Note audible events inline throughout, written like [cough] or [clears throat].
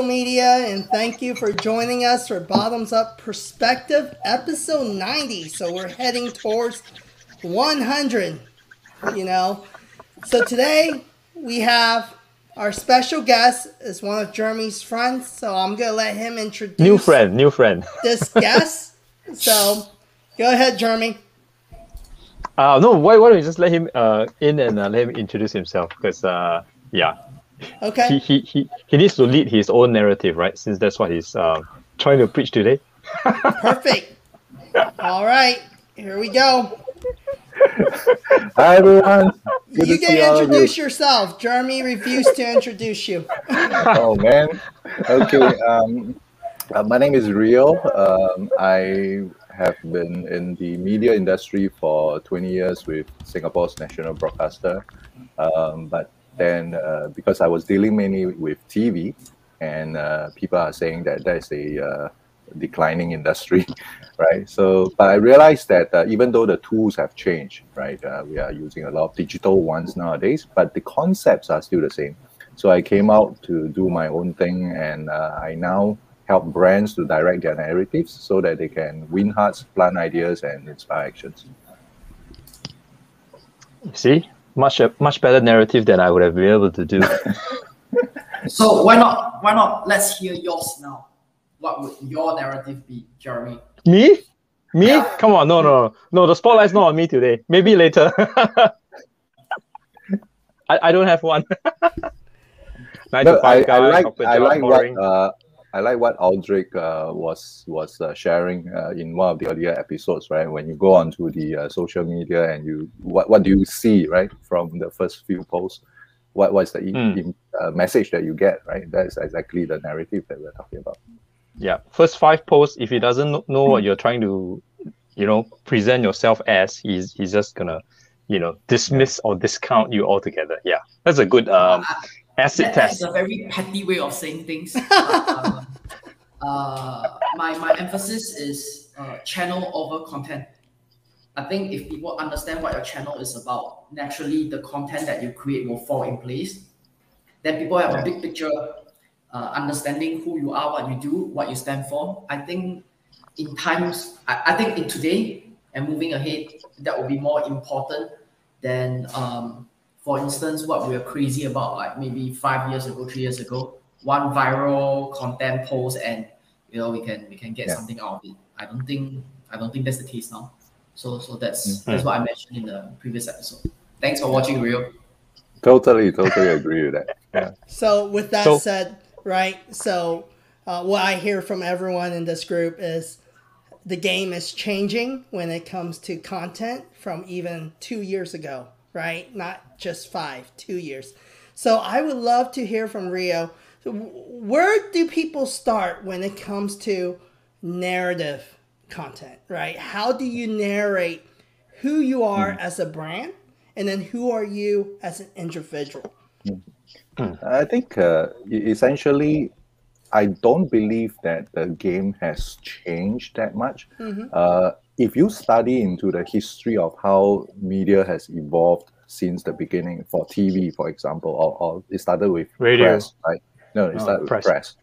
what's going on, social media? And thank you for joining us for Bottoms Up Perspective, episode 90. So we're heading towards 100, you know. So today we have our special guest is one of Jeremy's friends. So I'm going to let him introduce new friend, new friend. this guest. [laughs] so go ahead, Jeremy. Uh, no, why, why don't you just let him uh, in and uh, let him introduce himself? Because, uh, yeah. Okay. He, he, he, he needs to lead his own narrative, right? Since that's what he's uh, trying to preach today. [laughs] Perfect. All right. Here we go. Hi, everyone. Good you to see can introduce you. yourself. Jeremy refused to introduce you. [laughs] Oh, man. Okay. Um, uh, my name is Rio. Um, I have been in the media industry for 20 years with Singapore's national broadcaster. Um, but then, uh, because I was dealing mainly with TV, and uh, people are saying that that is a uh, declining industry, [laughs] right? So, but I realized that uh, even though the tools have changed, right, uh, we are using a lot of digital ones nowadays, but the concepts are still the same. So I came out to do my own thing, and uh, I now help brands to direct their narratives so that they can win hearts, plant ideas, and inspire actions. See? Much, much better narrative than I would have been able to do. [laughs] So why not? Why not? Let's hear yours now. What would your narrative be, Jeremy? me? Me? Come on, no, no, no. No, the spotlight's not on me today. Maybe later. [laughs] I, I don't have one. [laughs] Nine No, I, five I guy, like I like boring. what uh, I like what Aldrich uh, was was uh, sharing uh, in one of the earlier episodes, right? When you go onto the uh, social media and you what what do you see, right, from the first few posts? What what's the Mm. message that you get, right? That's exactly the narrative that we're talking about. yeah first five posts if he doesn't know what you're trying to you know present yourself as he's he's just gonna you know dismiss or discount you altogether yeah that's a good um acid That- test That's a very petty way of saying things. um, [laughs] uh, my my emphasis is uh, channel over content. I think if people understand what your channel is about, naturally the content that you create will fall in place. Then people have a big picture, uh, understanding who you are, what you do, what you stand for. I think in times, I, I think in today and moving ahead, that will be more important than, um, for instance, what we were crazy about like maybe five years ago, three years ago. One viral content post and you know we can we can get Yeah. something out of it. I don't think I don't think that's the case now. So so that's Mm-hmm. that's what I mentioned in the previous episode. Thanks for watching, Rio. Totally, totally agree with that. [laughs] Yeah. So with that So- said, right? So uh, what I hear from everyone in this group is the game is changing when it comes to content from even two years ago, right? Not just five, two years. So I would love to hear from Rio. So Where do people start when it comes to narrative content, right? How do you narrate who you are as a brand and then who are you as an individual? I think uh, essentially, I don't believe that the game has changed that much. Uh, if you study into the history of how media has evolved since the beginning, for TV, for example, or, or it started with Radio. press, right? No, it Oh, started press. press.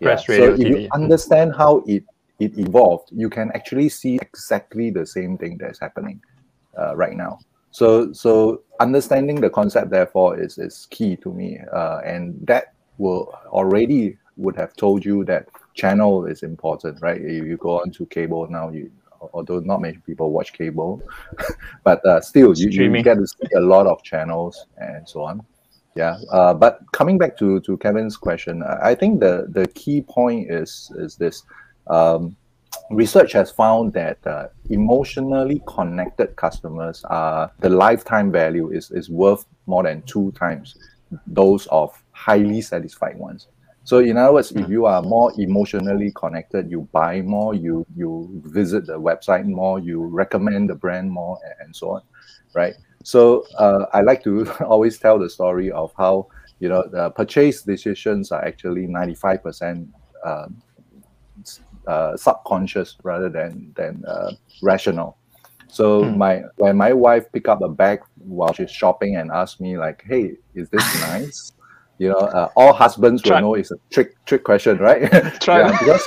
Radio, so if TV. you understand how it it evolved, you can actually see exactly the same thing that's happening uh, right now. So so understanding the concept therefore is is key to me, uh, and that will already would have told you that channel is important, right? If you go onto cable now, you although not many people watch cable, [laughs] but uh, still you, you get to see a lot of channels and so on. Yeah, uh, but coming back to to Kevin's question, I think the the key point is is this. Um, research has found that uh, emotionally connected customers are the lifetime value is, is worth more than two times those of highly satisfied ones. So in other words if you are more emotionally connected you buy more you you visit the website more you recommend the brand more and, and so on right so uh, i like to [laughs] always tell the story of how you know the purchase decisions are actually 95% um, uh, subconscious rather than than uh, rational. So Hmm. my when my wife pick up a bag while she's shopping and ask me like, "Hey, is this [laughs] nice?" you know, uh, all husbands Try- will know it's a trick trick question, right? [laughs] Try- yeah, because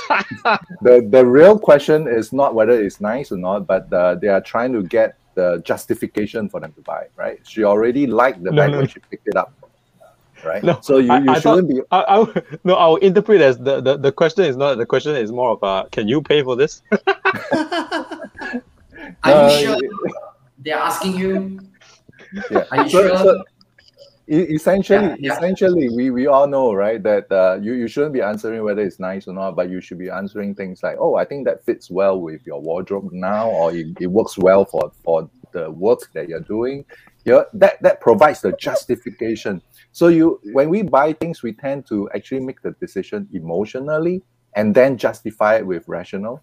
the the real question is not whether it's nice or not, but uh, they are trying to get the justification for them to buy, right? She already liked the No, bag no. when she picked it up, right? No, so you, you I thought- shouldn't be. I, I would- no, I'll interpret as the, the, the question is not the question is more of uh, can you pay for this? [laughs] Are Uh, you sure they're asking you? Yeah. Are you So- sure? so essentially, Yeah, essentially, we, we all know, right, that uh, you, you shouldn't be answering whether it's nice or not, but you should be answering things like, oh, I think that fits well with your wardrobe now, or it, it works well for, for the work that you're doing. Yeah, that, that provides the justification. So you when we buy things, we tend to actually make the decision emotionally and then justify it with rational.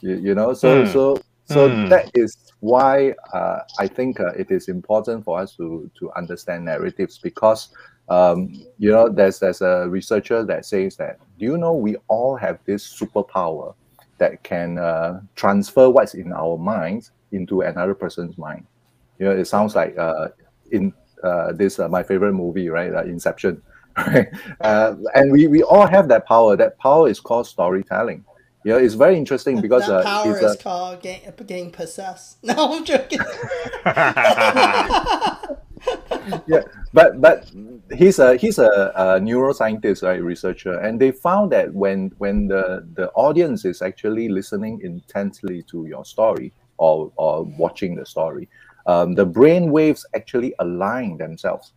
You, you know, so Hmm. so so Hmm. that is why uh, I think uh, it is important for us to to understand narratives because um, you know there's there's a researcher that says that do you know we all have this superpower that can uh, transfer what's in our minds into another person's mind. You know, it sounds like uh, in uh, this uh, my favorite movie, right? Inception. [laughs] Right? Uh, and we, we all have that power. That power is called storytelling. Know, it's very interesting because that uh, power is a, called getting, getting possessed. [laughs] No, I'm joking. [laughs] yeah, but but he's a he's a, a neuroscientist, right, researcher, and they found that when when the the audience is actually listening intensely to your story or or watching the story, um, the brain waves actually align themselves.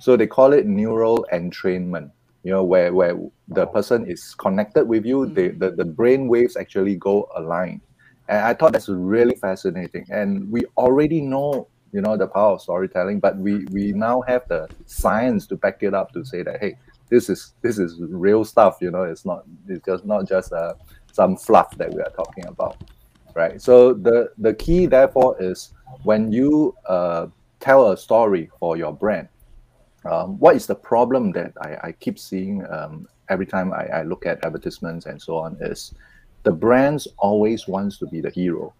So they call it neural entrainment. You know, where where the person is connected with you, they, the the brain waves actually go aligned. And I thought that's really fascinating. And we already know, you know, the power of storytelling, but we we now have the science to back it up to say that hey, this is this is real stuff. You know, it's not it's just not just uh, some fluff that we are talking about, right? So the the key therefore is when you uh, tell a story for your brand, um, what is the problem that I, I keep seeing um, every time I, I look at advertisements and so on is the brands always wants to be the hero.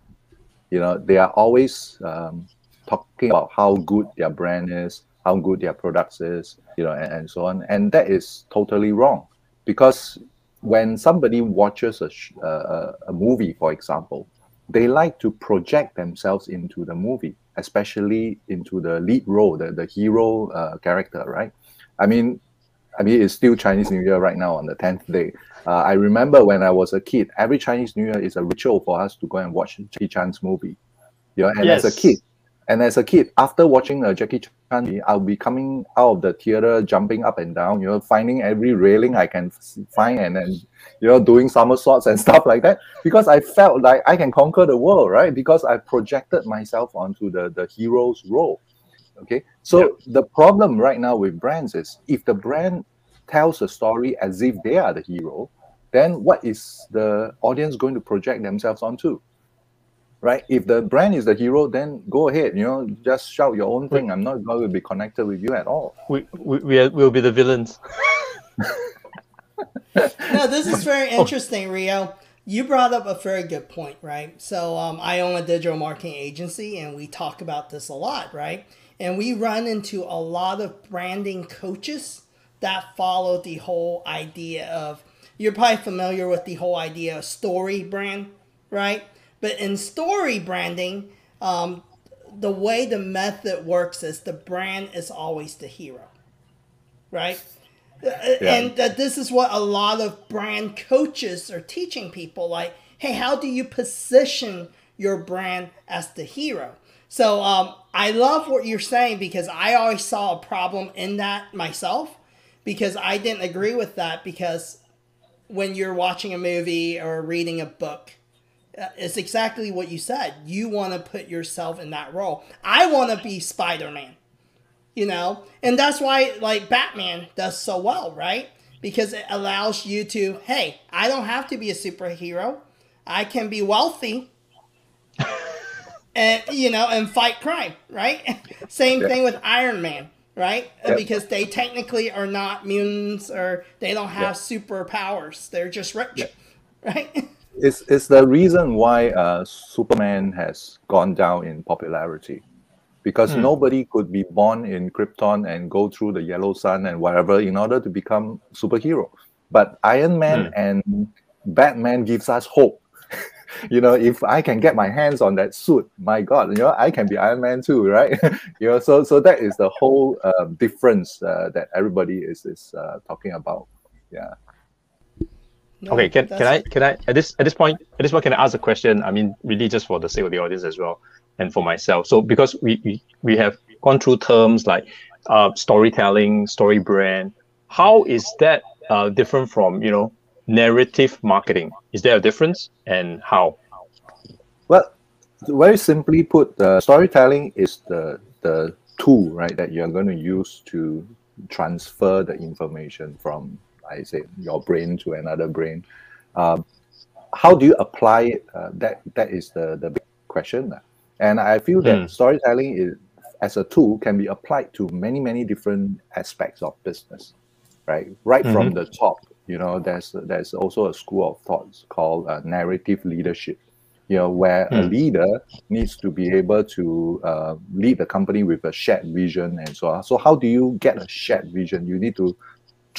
You know they are always um, talking about how good their brand is how good their products is you know and, and so on. And that is totally wrong because when somebody watches a, sh- uh, a, a movie for example they like to project themselves into the movie especially into the lead role the, the hero uh, character right i mean I mean, it's still Chinese New Year right now on the 10th day. Uh, I remember when I was a kid, every Chinese New Year is a ritual for us to go and watch Jackie Chan's movie. You know, and as a kid, and as a kid, after watching a Jackie Chan movie, I'll be coming out of the theater, jumping up and down, you know, finding every railing I can find and then, you know, doing somersaults and [laughs] stuff like that because I felt like I can conquer the world, right? Because I projected myself onto the, the hero's role. Okay. So the problem right now with brands is if the brand tells a story as if they are the hero, then what is the audience going to project themselves onto? Right? If the brand is the hero, then go ahead, you know, just shout your own thing. I'm not going to be connected with you at all. we we we are, will be the villains. [laughs] [laughs] no, this is very interesting, Rio. You brought up a very good point, right? So um, I own a digital marketing agency, and we talk about this a lot, right? And we run into a lot of branding coaches that follow the whole idea of. You're probably familiar with the whole idea of story brand, right? But in story branding, um, the way the method works is the brand is always the hero, right? Yeah. and that this is what a lot of brand coaches are teaching people like hey how do you position your brand as the hero so um, i love what you're saying because i always saw a problem in that myself because i didn't agree with that because when you're watching a movie or reading a book Uh, it's exactly what you said. You want to put yourself in that role. I want to be spider-man you know? And that's why like batman does so well right? Because it allows you to hey i don't have to be a superhero. I can be wealthy [laughs] and you know and fight crime right? [laughs] Same Yeah. thing with iron man right? Yep. because they technically are not mutants or they don't have superpowers. They're just rich [laughs] right It's, it's the reason why uh, Superman has gone down in popularity. because Hmm. nobody could be born in Krypton and go through the yellow sun and whatever in order to become superhero. But Iron Man Hmm. and Batman gives us hope. [laughs] you know, if I can get my hands on that suit, my God, you know, I can be Iron Man too, right? [laughs] you know, so so that is the whole uh, difference uh, that everybody is is uh, talking about. Yeah. No, Okay, can, can I can I at this at this point at this point can I ask a question? I mean, really just for the sake of the audience as well, and for myself. So because we we, we have gone through terms like uh, storytelling, story brand. How is that uh, different from you know narrative marketing? Is there a difference, and how? Well, very simply put, uh, storytelling is the the tool, right, that you're going to use to transfer the information from, I say, your brain to another brain. Um, how do you apply it? Uh, that that is the the big question. uh. And I feel that Mm. storytelling is as a tool can be applied to many many different aspects of business, right? Right from the top, you know, there's there's also a school of thoughts called uh, narrative leadership you know, where a Hmm. leader needs to be able to uh, lead the company with a shared vision and so on. So, how do you get a shared vision? You need to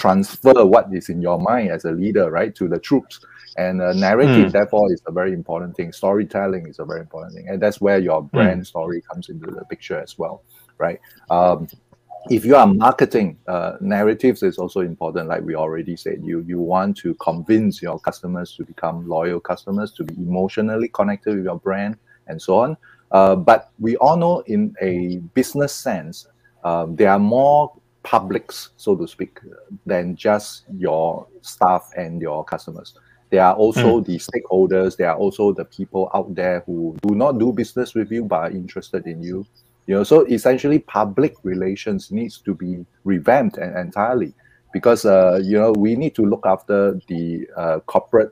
transfer what is in your mind as a leader, right, to the troops. And uh, narrative, Hmm. therefore, is a very important thing. Storytelling is a very important thing, and that's where your brand story comes into the picture as well, right? Um, if you are marketing uh, narratives is also important like we already said you you want to convince your customers to become loyal customers to be emotionally connected with your brand and so on uh, but we all know in a business sense um, there are more publics so to speak than just your staff and your customers. There are also the stakeholders there are also the people out there who do not do business with you but are interested in you. You know so essentially public relations needs to be revamped and entirely because uh, you know we need to look after the uh, corporate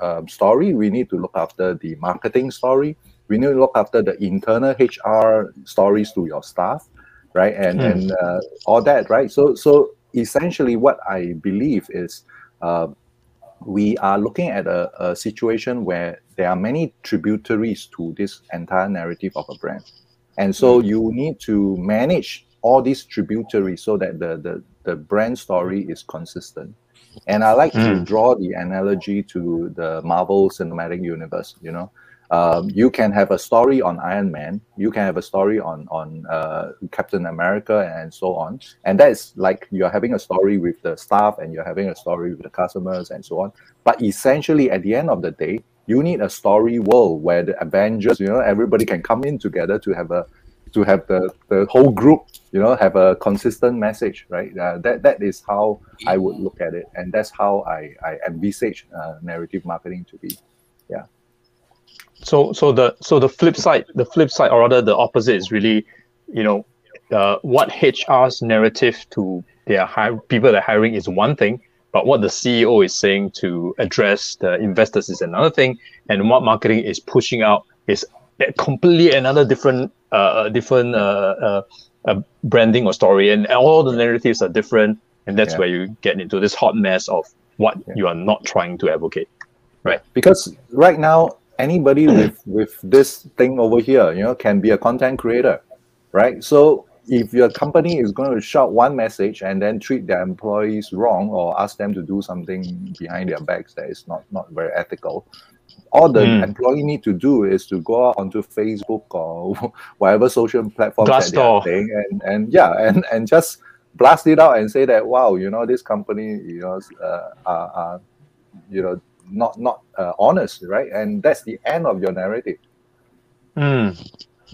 um, story. We need to look after the marketing story. We need to look after the internal hr stories to your staff right and Hmm. and uh, all that right so so essentially what i believe is uh, we are looking at a, a situation where there are many tributaries to this entire narrative of a brand and so you need to manage all these tributaries so that the, the, the brand story is consistent. And I like to Mm. draw the analogy to the Marvel Cinematic Universe. You know, um, you can have a story on Iron Man, you can have a story on on uh, Captain America, and so on. And that is like you're having a story with the staff, and you're having a story with the customers, and so on. But essentially, at the end of the day, you need a story world where the Avengers, you know, everybody can come in together to have a to have the, the whole group, you know, have a consistent message, right? Uh, that that is how I would look at it, and that's how I I envisage uh, narrative marketing to be. So so the so the flip side, the flip side, or rather the opposite, is really, you know, uh, what HR's narrative to their hire, people they're hiring is one thing, but what the CEO is saying to address the investors is another thing, and what marketing is pushing out is completely another different uh, different uh, uh, uh, branding or story, and all the narratives are different, and that's Yeah. where you get into this hot mess of what Yeah. you are not trying to advocate. Right. Because right now anybody with with this thing over here you know can be a content creator right? So if your company is going to shout one message and then treat their employees wrong or ask them to do something behind their backs that is not not very ethical all the Mm. employee need to do is to go out onto facebook or [laughs] whatever social platform that they are and and yeah and and just blast it out and say that wow you know this company you know uh, are, are you know not not uh, honest right? And that's the end of your narrative. Mm.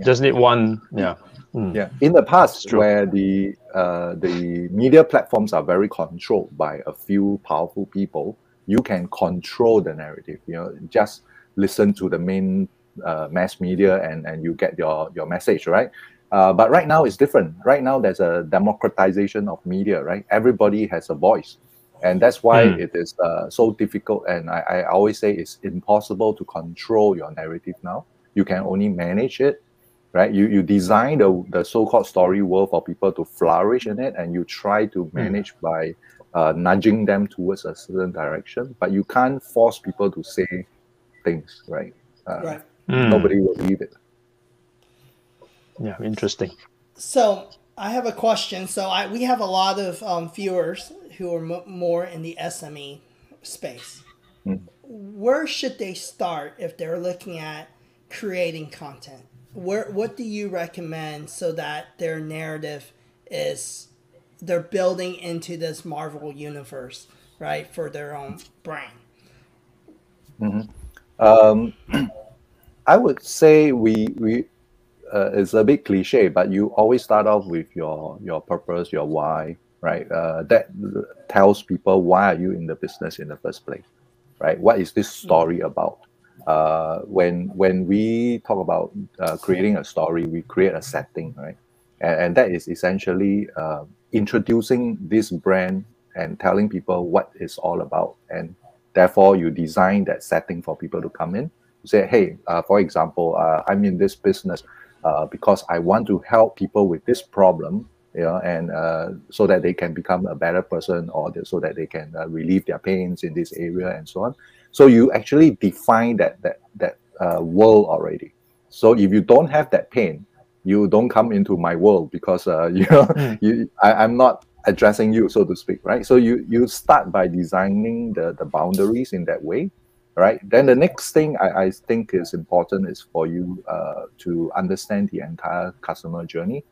Just need one, yeah. Mm. yeah. In the past where the uh, the media platforms are very controlled by a few powerful people you can control the narrative you know just listen to the main uh, mass media and and you get your your message right? Uh, but right now it's different. Right now there's a democratization of media right? Everybody has a voice and that's why Hmm. it is uh, so difficult and I, I always say it's impossible to control your narrative now you can only manage it right you you design the, the so-called story world for people to flourish in it and you try to manage by uh, nudging them towards a certain direction but you can't force people to say things right uh, Right. Mm. nobody will believe it Yeah, interesting. So I have a question. So I we have a lot of um, viewers who are m- more in the SME space. Mm. Where should they start if they're looking at creating content? Where what do you recommend so that their narrative is they're building into this Marvel universe, right, for their own brand? Um, [clears throat] I would say we we uh, it's a bit cliche, but you always start off with your your purpose, your why, right? Uh, that tells people why are you in the business in the first place, right? What is this story about? Uh, when when we talk about uh, creating a story, we create a setting, right? And, and that is essentially uh, introducing this brand and telling people what it's all about, and therefore you design that setting for people to come in. Say, hey, uh, for example, uh, I'm in this business uh, because I want to help people with this problem, you know, and uh, so that they can become a better person or the, so that they can uh, relieve their pains in this area and so on. So you actually define that that that uh, world already. So if you don't have that pain, you don't come into my world because uh, [laughs] you know Mm. you I, I'm not addressing you, so to speak, right? So you you start by designing the the boundaries in that way, right? Then the next thing I, I think is important is for you uh, to understand the entire customer journey,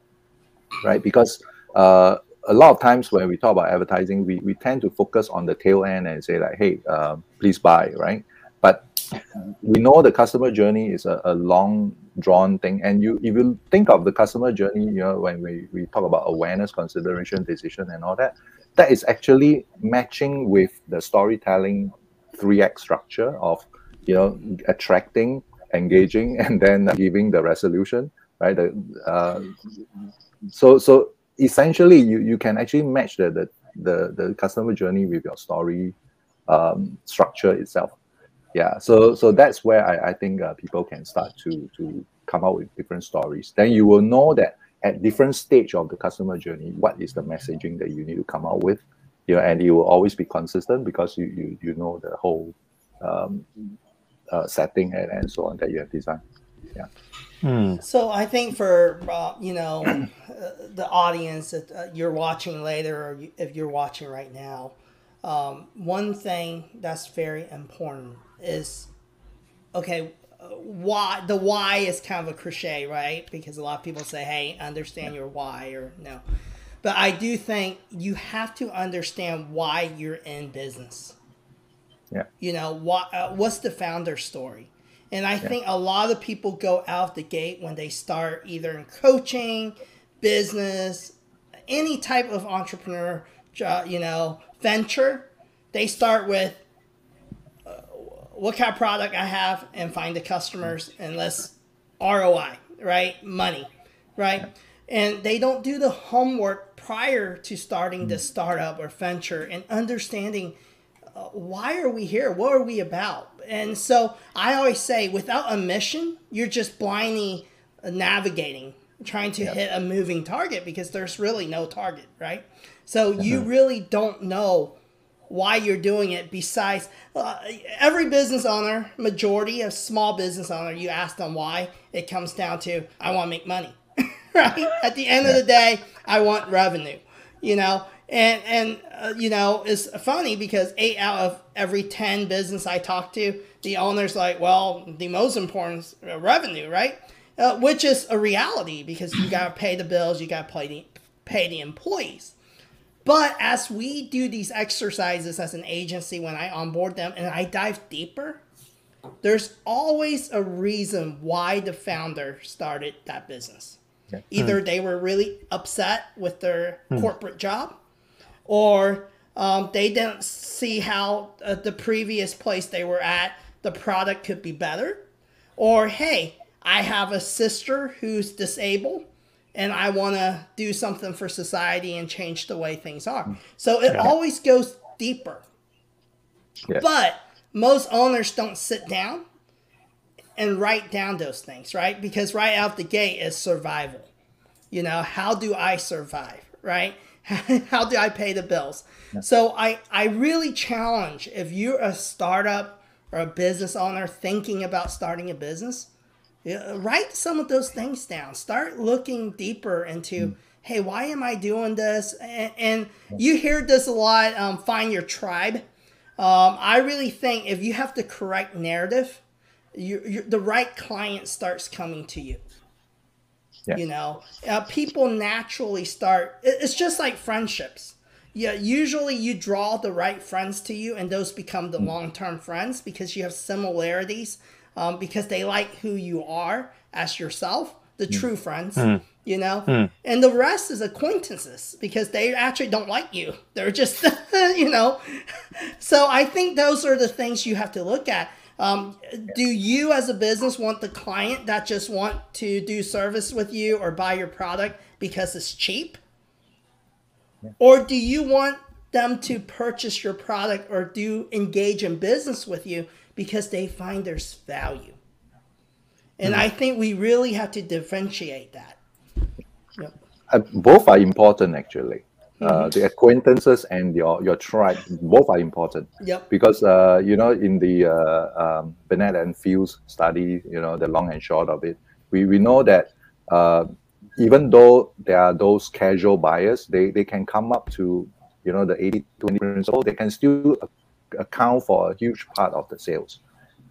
right? Because uh, a lot of times when we talk about advertising, we, we tend to focus on the tail end and say like, hey, uh, please buy, right? But we know the customer journey is a, a long drawn thing and you if you think of the customer journey you know when we, we talk about awareness consideration decision and all that that is actually matching with the storytelling 3-act structure of you know attracting engaging [laughs] and then giving the resolution right the, uh, so so essentially you, you can actually match the, the the the customer journey with your story um, structure itself. Yeah so so that's where i, I think uh, people can start to to come out with different stories. Then you will know that at different stage of the customer journey what is the messaging that you need to come out with. You know, and it will always be consistent because you you, you know the whole um, uh, setting and, and so on that you have designed Hmm. So I think for uh, you know [clears throat] uh, the audience that uh, you're watching later, or you, if you're watching right now, um, one thing that's very important is okay. uh, Why the why is kind of a cliche, right? Because a lot of people say, "Hey, understand your why," or no. But I do think you have to understand why you're in business. Yeah. You know what? Uh, what's the founder story? And I think a lot of people go out the gate when they start either in coaching, business, any type of entrepreneur, you know, venture. They start with uh, what kind of product I have and find the customers and let's ROI, right? Money, right? And they don't do the homework prior to starting the startup or venture and understanding uh, why are we here? What are we about? And so I always say, without a mission, you're just blindly navigating, trying to hit a moving target because there's really no target, right? So you really don't know why you're doing it. Besides, uh, every business owner, majority of small business owner, you ask them why, it comes down to I want to make money, [laughs] right? At the end of the day, I want revenue, you know. And and uh, you know it's funny because eight out of every ten business I talk to, the owner's like, well, the most important is uh, revenue, right? Uh, which is a reality because you got to pay the bills, you got to pay the pay the employees. But as we do these exercises as an agency, when I onboard them and I dive deeper, there's always a reason why the founder started that business. Either they were really upset with their corporate job, or um, they didn't see how uh, the previous place they were at, the product could be better, or hey, I have a sister who's disabled and I want to do something for society and change the way things are. So it always goes deeper. Yeah. But most owners don't sit down and write down those things, right? Because right out the gate is survival. You know, how do I survive, right? [laughs] how do I pay the bills? So I, I really challenge if you're a startup or a business owner thinking about starting a business, write some of those things down. Start looking deeper into, mm. hey, why am I doing this? And, and you hear this a lot. Um, find your tribe. Um, I really think if you have the correct narrative, you, you, the right client starts coming to you. Yeah. You know, uh, people naturally start. It's just like friendships. Yeah, usually you draw the right friends to you, and those become the mm. long term friends because you have similarities um, because they like who you are as yourself, the mm. true friends, mm. you know? Mm. And the rest is acquaintances because they actually don't like you. They're just, [laughs] you know? So I think those are the things you have to look at. Um, do you as a business want the client that just want to do service with you or buy your product because it's cheap? Yeah. Or do you want them to purchase your product or do engage in business with you because they find there's value. And mm I think we really have to differentiate that. Yep. Uh, both are important, actually. Uh, mm-hmm. Uh, the acquaintances and your your tribe both are important. Yep. Because uh, you know in the uh, um, Binet and Fields study, you know the long and short of it, we, we know that uh, even though there are those casual buyers, they, they can come up to you know the 80 20 principle. They can still account for a huge part of the sales,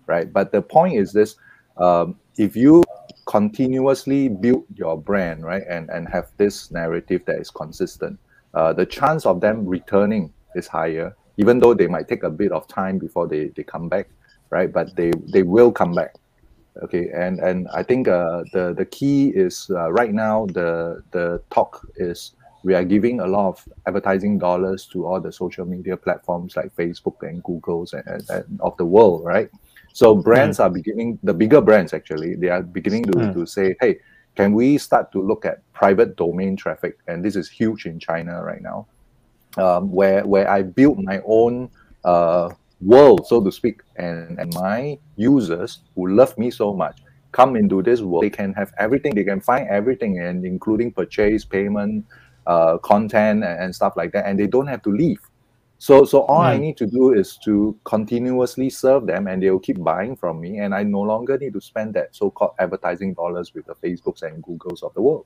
right? But the point is this: um, if you continuously build your brand, right, and and have this narrative that is consistent, uh, the chance of them returning is higher, even though they might take a bit of time before they they come back, right? But they they will come back. Okay, and and I think uh, the the key is uh, right now the the talk is we are giving a lot of advertising dollars to all the social media platforms like Facebook and Google's and, and, and of the world, right? So brands mm. are beginning, the bigger brands actually, they are beginning to, mm. to say, hey, can we start to look at private domain traffic? And this is huge in China right now, um, where where I build my own uh, world, so to speak, and, and my users who love me so much come into this world. They can have everything, they can find everything, and including purchase, payment, uh, content and, and, stuff like that, and they don't have to leave. So, so all mm. I need to do is to continuously serve them, and they will keep buying from me, and I no longer need to spend that so-called advertising dollars with the Facebooks and Googles of the world,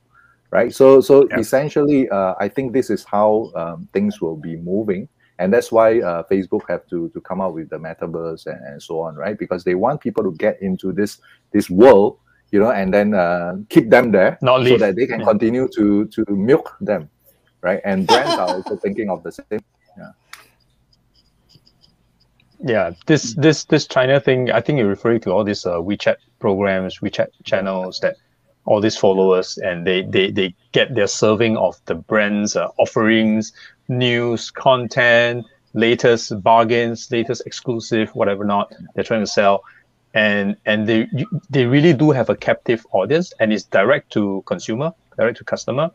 right? So, so yeah. essentially, uh, I think this is how um, things will be moving, and that's why uh, Facebook have to to come out with the metaverse and, and so on, right? Because they want people to get into this this world you know, and then uh, keep them there Not so that they can yeah. continue to to milk them, right? And brands are also thinking of the same. Yeah. This this this China thing, I think you're referring to all these uh, WeChat programs, WeChat channels that all these followers and they they they get their serving of the brands uh, offerings, news, content, latest bargains, latest exclusive, whatever not they're trying to sell and and they they really do have a captive audience and it's direct to consumer direct to customer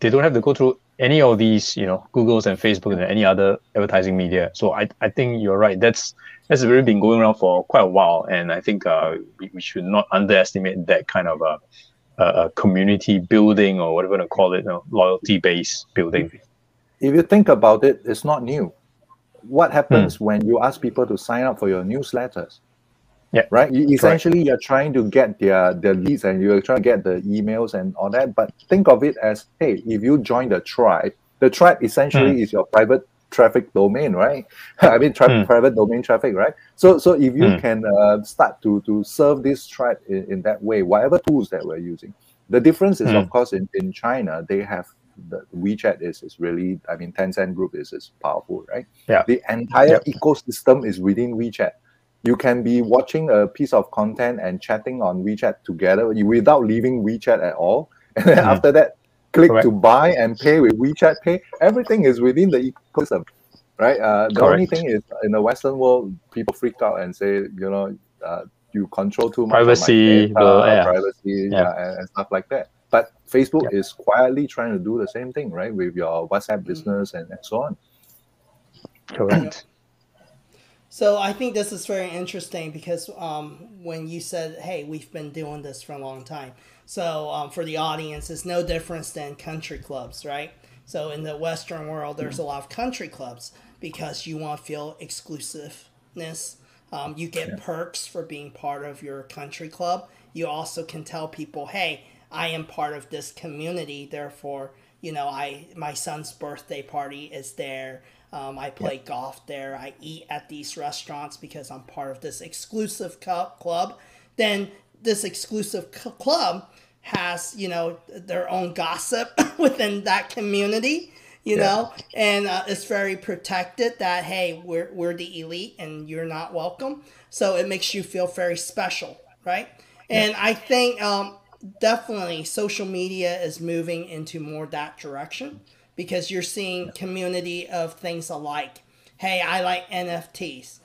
they don't have to go through any of these you know googles and facebook and any other advertising media. So i, I think you're right. That's that's really been going around for quite a while. And i think uh, we, we should not underestimate that kind of a, a, a community building or whatever you call it you know, loyalty base building. If you think about it it's not new. What happens hmm. when you ask people to sign up for your newsletters yeah. Right. You, essentially, Correct. you're trying to get their their leads and you're trying to get the emails and all that. But think of it as, hey, if you join the tribe, the tribe essentially mm. is your private traffic domain, right? [laughs] I mean, tri- mm. private domain traffic, right? So, so if you mm. can uh, start to to serve this tribe in, in that way, whatever tools that we're using, the difference is, of hmm. course, in, in China, they have the WeChat is is really, I mean, Tencent Group is is powerful, right? Yeah. The entire ecosystem is within WeChat you can be watching a piece of content and chatting on WeChat together without leaving WeChat at all. [laughs] And then mm-hmm. after that, click Correct. to buy and pay with WeChat Pay. Everything is within the ecosystem, right? Uh, the Correct. only thing is in the Western world, people freak out and say, you know, uh, you control too much privacy, data, yeah. privacy, yeah. yeah and, and, stuff like that. But Facebook yeah. is quietly trying to do the same thing, right, with your WhatsApp business and, and so on. Correct. So I think this is very interesting because um, when you said, "Hey, we've been doing this for a long time," so um, for the audience, it's no difference than country clubs, right? So in the Western world, there's a lot of country clubs because you want to feel exclusiveness. Um, you get perks for being part of your country club. You also can tell people, hey, I am part of this community. Therefore, you know, I my son's birthday party is there. Um, I play yeah. golf there. I eat at these restaurants because I'm part of this exclusive club. Then this exclusive club has, you know, their own gossip [laughs] within that community, you yeah. know, and uh, it's very protected that, hey, we're, we're the elite and you're not welcome. So it makes you feel very special, right? Yeah. And I think um, definitely social media is moving into more that direction because you're seeing community of things alike. Hey, I like NFTs,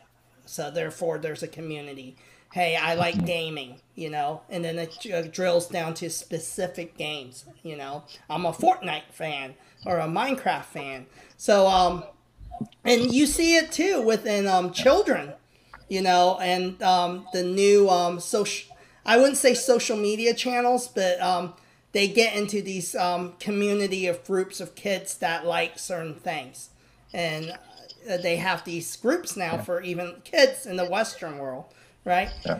so therefore there's a community. Hey, I like mm-hmm. gaming, you know, and then it uh, drills down to specific games. You know, I'm a Fortnite fan or a Minecraft fan. So, um, and you see it too within um, children, you know, and um, the new um, social. I wouldn't say social media channels, but um, they get into these um, community of groups of kids that like certain things, and uh, they have these groups now yeah. for even kids in the Western world, right? Yeah.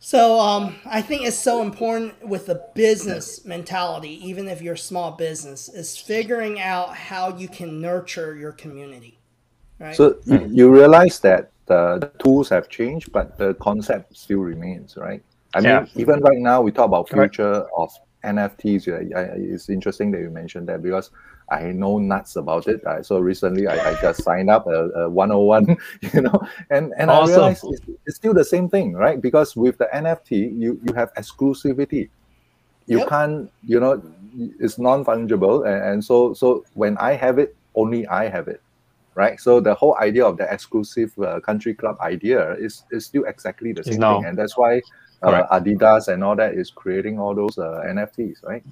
So um, I think it's so important with the business mentality, even if you're a small business, is figuring out how you can nurture your community. Right. So you realize that the tools have changed, but the concept still remains, right? I mean, yeah. even right now we talk about future right. of NFTs, it's interesting that you mentioned that because I know nuts about it. so recently I, I just signed up a, a 101, [laughs] you know, and, and awesome. I realized it's, it's, still the same thing, right? Because with the NFT, you, you have exclusivity. You yep. can't, you know, it's non-fungible. And, and so, so when I have it, only I have it right? So the whole idea of the exclusive uh, country club idea is, is still exactly the same no. thing, and that's why uh, Adidas and all that is creating all those uh, NFTs, right?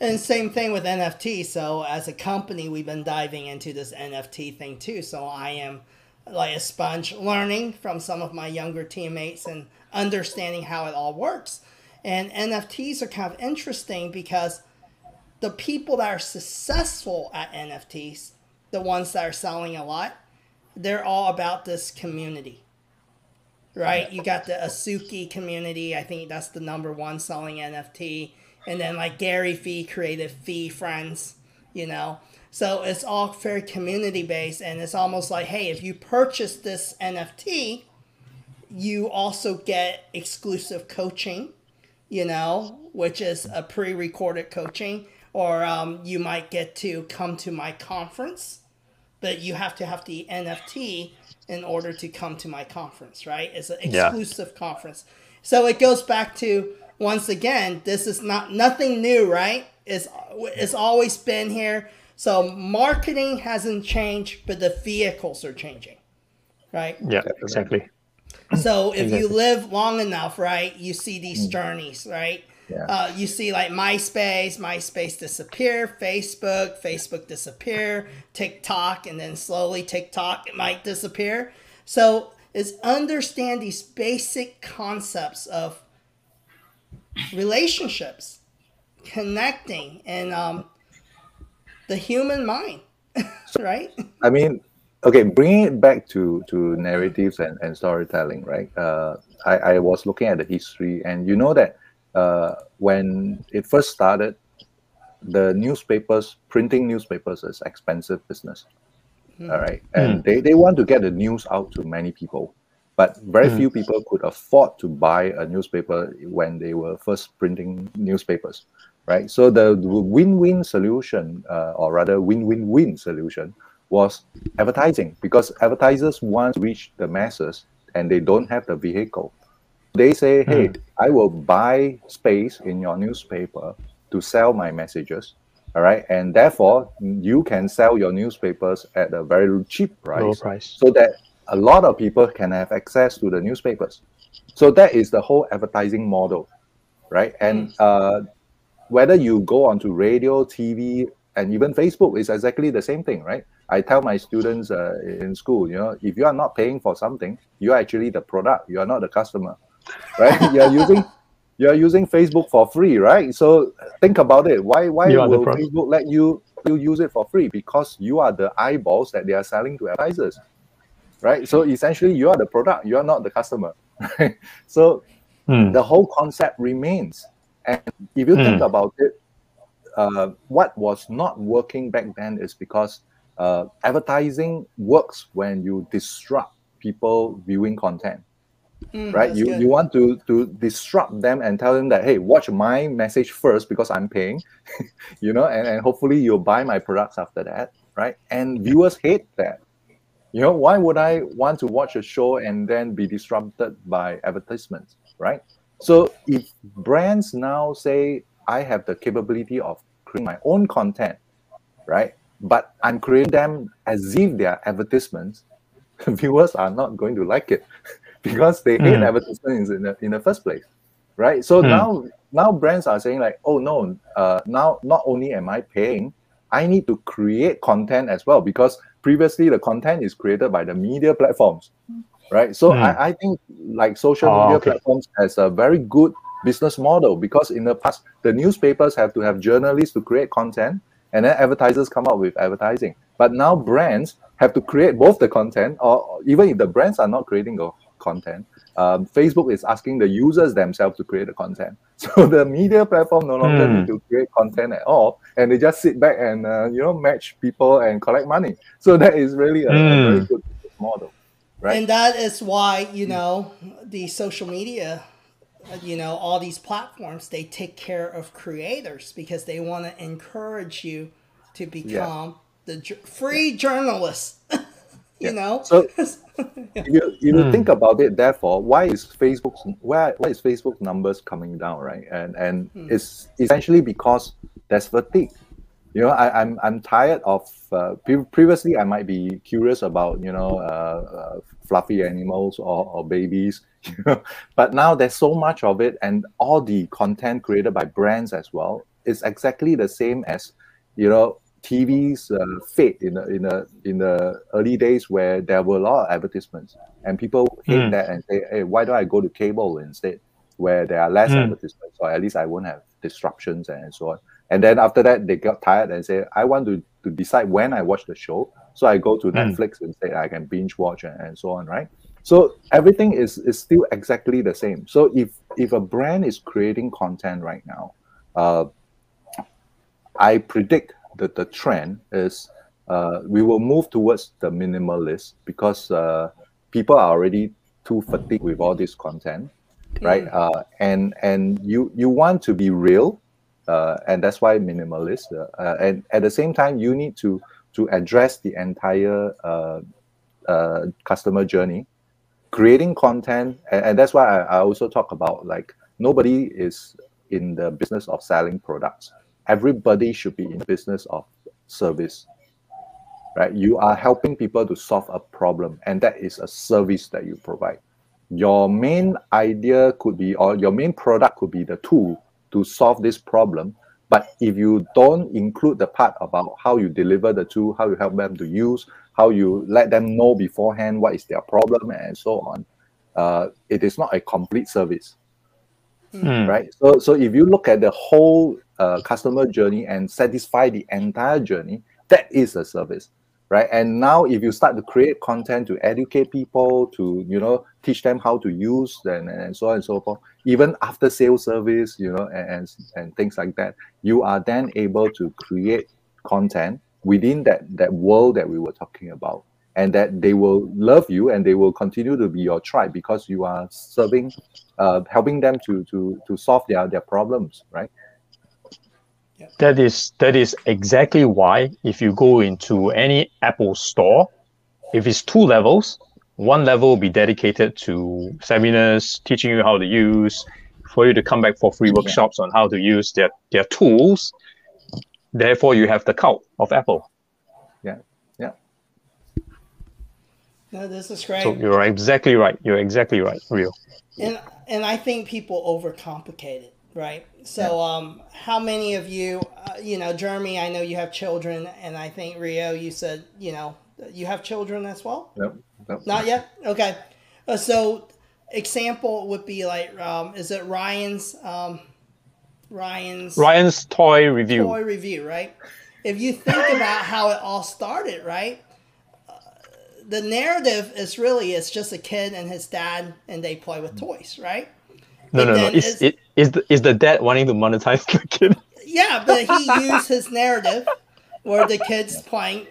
And same thing with NFT. So as a company, we've been diving into this NFT thing too. So I am like a sponge, learning from some of my younger teammates and understanding how it all works. And NFTs are kind of interesting because the people that are successful at NFTs, the ones that are selling a lot, they're all about this community right? You got the Azuki community. I think that's the number one selling NFT. And then like Gary Vee created VeeFriends, you know. So it's all very community based, and it's almost like, hey, if you purchase this NFT, you also get exclusive coaching, you know, which is a pre-recorded coaching, or um, you might get to come to my conference, but you have to have the NFT in order to come to my conference, right? It's an exclusive yeah. conference. So it goes back to once again, this is not nothing new, right? It's it's always been here. So marketing hasn't changed, but the vehicles are changing, right? Yeah, exactly. So if exactly. you live long enough, right, you see these mm. journeys, right? Yeah. Uh, you see like MySpace, MySpace disappear, Facebook, Facebook disappear, TikTok, and then slowly TikTok might disappear. So is understand these basic concepts of relationships, connecting, and um, the human mind, [laughs] right? I mean, okay, bringing it back to to narratives and, and storytelling, right? Uh, I, I was looking at the history, and you know that uh, when it first started, the newspapers, printing newspapers is expensive business. Mm. All right. And mm. they, they want to get the news out to many people. But very mm. few people could afford to buy a newspaper when they were first printing newspapers. Right. So the win win solution, uh, or rather, win win win solution, was advertising because advertisers want to reach the masses and they don't have the vehicle they say, hey, mm. I will buy space in your newspaper to sell my messages. All right. And therefore, you can sell your newspapers at a very cheap price, price. so that a lot of people can have access to the newspapers. So that is the whole advertising model, right? And hmm. uh, whether you go onto radio, TV, and even Facebook is exactly the same thing, right? I tell my students uh, in school, you know, if you are not paying for something, you are actually the product. You are not the customer right? You're using you're using Facebook for free, right? So think about it. Why why will Facebook let you you use it for free? Because you are the eyeballs that they are selling to advertisers, right? So essentially, you are the product, you are not the customer, [laughs] right? So Mm. the whole concept remains. And if you think Mm. about it, uh, what was not working back then is because uh, advertising works when you disrupt people viewing content Mm, right? you good. you want to to disrupt them and tell them that hey watch my message first because i'm paying [laughs] you know and, and hopefully you'll buy my products after that right? And viewers hate that. You know why would i want to watch a show and then be disrupted by advertisements right? So if brands now say i have the capability of creating my own content right but i'm creating them as if they are advertisements [laughs] viewers are not going to like it [laughs] because they hate Mm. advertisements in the, in the first place right so Mm. now now brands are saying like oh no uh, now not only am i paying i need to create content as well because previously the content is created by the media platforms right so Mm. I, I think like social Oh, media okay. platforms has a very good business model because in the past the newspapers have to have journalists to create content and then advertisers come up with advertising but now brands have to create both the content or even if the brands are not creating the content um, facebook is asking the users themselves to create the content [laughs] so the media platform no longer Hmm. need to create content at all and they just sit back and uh, you know match people and collect money so that is really a, a very Hmm. good model right And that is why, you know, the social media, you know, all these platforms, they take care of creators because they want to encourage you to become the ju- free journalist. [laughs] you Yeah. know? So- [laughs] if you, you Hmm. think about it therefore why is facebook why, why is facebook numbers coming down right and and Hmm. it's essentially because there's fatigue you know I, i'm i'm tired of uh, pre- previously i might be curious about you know uh, uh, fluffy animals or, or babies [laughs] you know but now there's so much of it and all the content created by brands as well is exactly the same as you know TV's uh, in the in the in the early days where there were a lot of advertisements and people hate Mm. that and say, hey, why don't I go to cable instead, where there are less Mm. advertisements, or at least I won't have disruptions and so on. And then after that, they got tired and say, I want to, to decide when I watch the show, so I go to Mm. Netflix instead. I can binge watch and, and so on, right? So everything is is still exactly the same. So if if a brand is creating content right now, uh, I predict that the trend is uh, we will move towards the minimalist because uh, people are already too fatigued with all this content, right? Uh, and and you you want to be real, uh, and that's why minimalist. Uh, uh, and at the same time, you need to to address the entire uh, uh, customer journey, creating content, and, and that's why I, I also talk about like nobody is in the business of selling products. Everybody should be in the business of service. Right? You are helping people to solve a problem, and that is a service that you provide. Your main idea could be, or your main product could be the tool to solve this problem. But if you don't include the part about how you deliver the tool, how you help them to use, how you let them know beforehand what is their problem, and so on, uh, it is not a complete service Mm. right? So, so if you look at the whole uh, customer journey and satisfy the entire journey, that is a service, right? And now, if you start to create content to educate people, to you know teach them how to use and, and so on and so forth, even after sales service, you know, and, and and things like that, you are then able to create content within that that world that we were talking about and that they will love you and they will continue to be your tribe because you are serving uh, helping them to to to solve their their problems right That is that is exactly why if you go into any Apple store, if it's two levels, one level will be dedicated to seminars teaching you how to use, for you to come back for free workshops on how to use their, their tools. Therefore, you have the cult of Apple. yeah yeah No, this is great. So you're exactly right. You're exactly right, real. and and I think people overcomplicate it, right? So, um, how many of you, uh, you know, Jeremy? I know you have children, and I think Rio, you said, you know, you have children as well. Yep, yep. Not yet. Okay. Uh, so, example would be like, um, is it Ryan's, um, Ryan's Ryan's toy review. toy review, right? If you think about how it all started, right? Uh, the narrative is really it's just a kid and his dad and they play with toys, right? No, But no, no. Is it's- it is the is the dad wanting to monetize the kid? Yeah, but he [laughs] used his narrative where the kid's playing.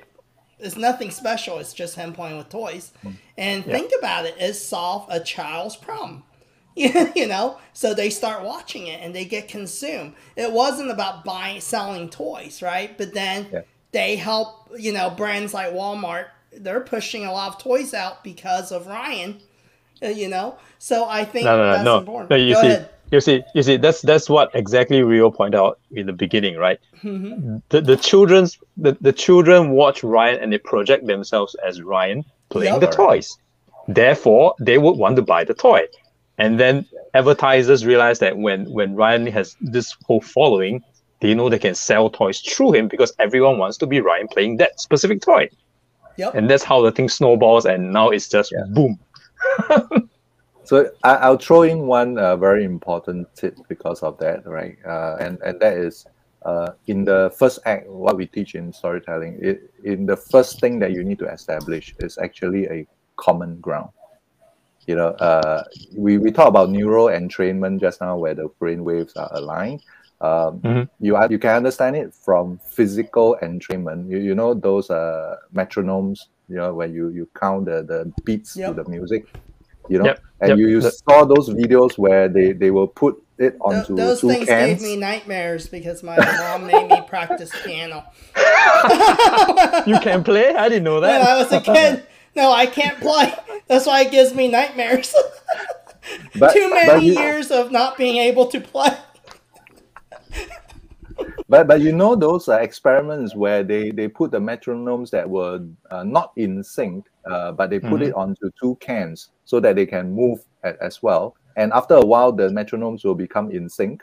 It's nothing special. It's just him playing with toys. And think about it, it solved a child's problem. [laughs] you know, so they start watching it and they get consumed. It wasn't about buying, selling toys, right? But then Yeah. they help. You know, brands like Walmart. They're pushing a lot of toys out because of Ryan. uh, You know, so I think No, no, that's no, no. important. no you Go see, ahead. You see, you see. That's that's what exactly Rio pointed out in the beginning, right? Mm-hmm. The the children's the, the children watch Ryan and they project themselves as Ryan playing Yep. the toys. Therefore, they would want to buy the toy. And then advertisers realize that when when Ryan has this whole following, they know they can sell toys through him because everyone wants to be Ryan playing that specific toy. Yep. And that's how the thing snowballs. And now it's just Yeah. boom. [laughs] So I, I'll throw in one uh, very important tip because of that, right? Uh, and and that is uh, in the first act, what we teach in storytelling. It, in the first thing that you need to establish is actually a common ground. You know, uh, we we talk about neural entrainment just now, where the brain waves are aligned. Um, Mhm. You are, you can understand it from physical entrainment. You, you know those uh, metronomes. You know when you you count the the beats Yep. to the music. You know, Yep. and Yep. you, you The- saw those videos where they, they will put it onto Th- onto those two things cans. gave me nightmares because my mom made me practice piano [laughs] You can play? I didn't know that. when that. I was a kid. No, I can't play. That's why it gives me nightmares. [laughs] but, Too but many you, years of not being able to play. But but you know those uh, experiments where they they put the metronomes that were uh, not in sync, uh, but they put Mhm. it onto two cans so that they can move a- as well. And after a while, the metronomes will become in sync.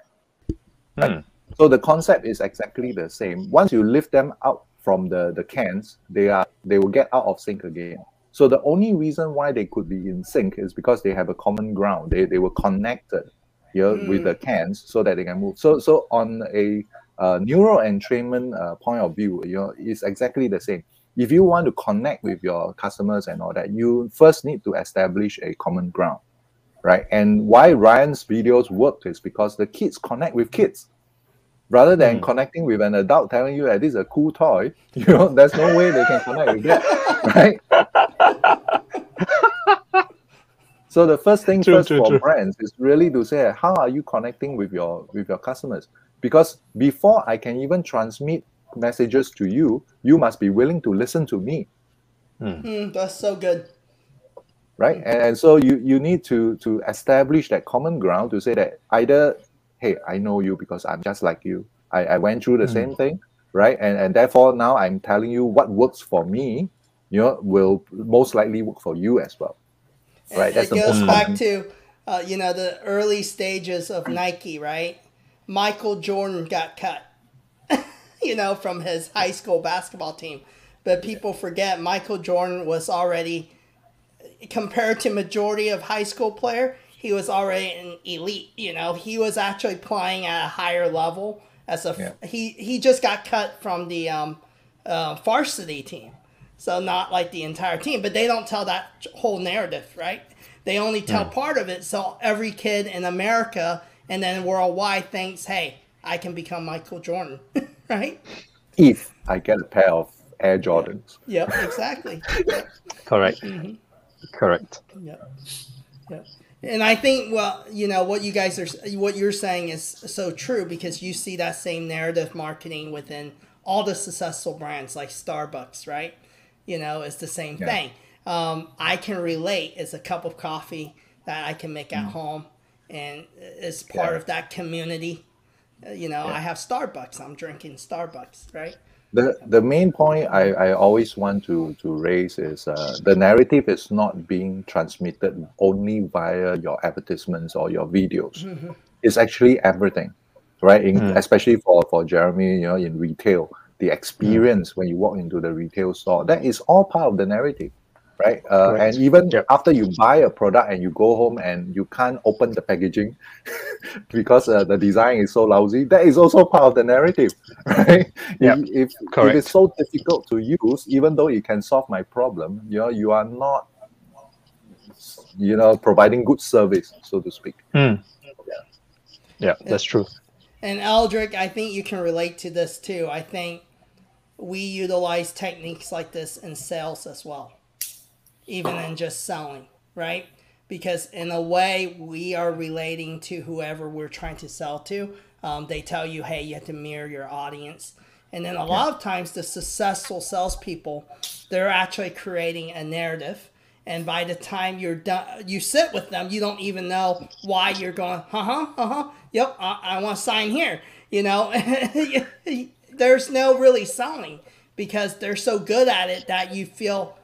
Hmm. So the concept is exactly the same. Once you lift them out from the, the cans, they are they will get out of sync again. So the only reason why they could be in sync is because they have a common ground. They, they were connected here with the cans so that they can move. So so on a uh, neural entrainment uh, point of view, you know, it's exactly the same. If you want to connect with your customers and all that, you first need to establish a common ground, right? And why Ryan's videos worked is because the kids connect with kids rather than Mm. connecting with an adult telling you that this is a cool toy. [laughs] You know, there's no way they can connect with that, [laughs] right? so the first thing True, first true, for true. brands is really to say how are you connecting with your with your customers because before i can even transmit messages to you you must be willing to listen to me. Mm, that's so good. right? And, and so you you need to to establish that common ground to say that either hey i know you because i'm just like you. I, I went through the Mm. same thing right? And and therefore now i'm telling you what works for me you know will most likely work for you as well. Right? that's it the goes most back common- to uh, you know the early stages of Nike, right? Michael Jordan got cut, [laughs] you know, from his high school basketball team, but people forget Michael Jordan was already compared to majority of high school player, he was already an elite. You know, he was actually playing at a higher level as a Yeah. he he just got cut from the um, uh, varsity team. So not like the entire team, but they don't tell that whole narrative, right? They only tell part of it, so every kid in America and then worldwide thinks, "Hey, I can become Michael Jordan," [laughs] right? if i get a pair of air jordans Yep, exactly. Yep, [laughs] Correct. Mm-hmm. Correct. yep, yep. And I think, well, you know, what you guys are, what you're saying is so true because you see that same narrative marketing within all the successful brands like Starbucks, right? You know, it's the same Yeah. thing. Um, I can relate. It's a cup of coffee that I can make at home, and it's part Mm. Yeah. of that community. Uh, You know, Yeah. I have Starbucks. I'm drinking Starbucks, right? the the main point I, I always want to to raise is uh, the narrative is not being transmitted only via your advertisements or your videos. It's actually everything, right? In, Mm. Especially for for Jeremy, you know, in retail, the experience when you walk into the retail store that is all part of the narrative, right? Uh, Correct. and even Yep. after you buy a product and you go home and you can't open the packaging [laughs] because uh, the design is so lousy, that is also part of the narrative, [laughs] right? Yep. If, if, if it's so difficult to use, even though it can solve my problem, you know, you are not, you know, providing good service, so to speak. Hmm. Yeah, that's true. And Eldrick, I think you can relate to this too. I think we utilize techniques like this in sales as well, even than just selling, right? Because in a way, we are relating to whoever we're trying to sell to. Um, they tell you, hey, you have to mirror your audience. And then a lot of times, the successful salespeople, they're actually creating a narrative. And by the time you're done, you sit with them, you don't even know why you're going, uh huh, uh huh, yep, I, I want to sign here. You know, [laughs] there's no really selling because they're so good at it that you feel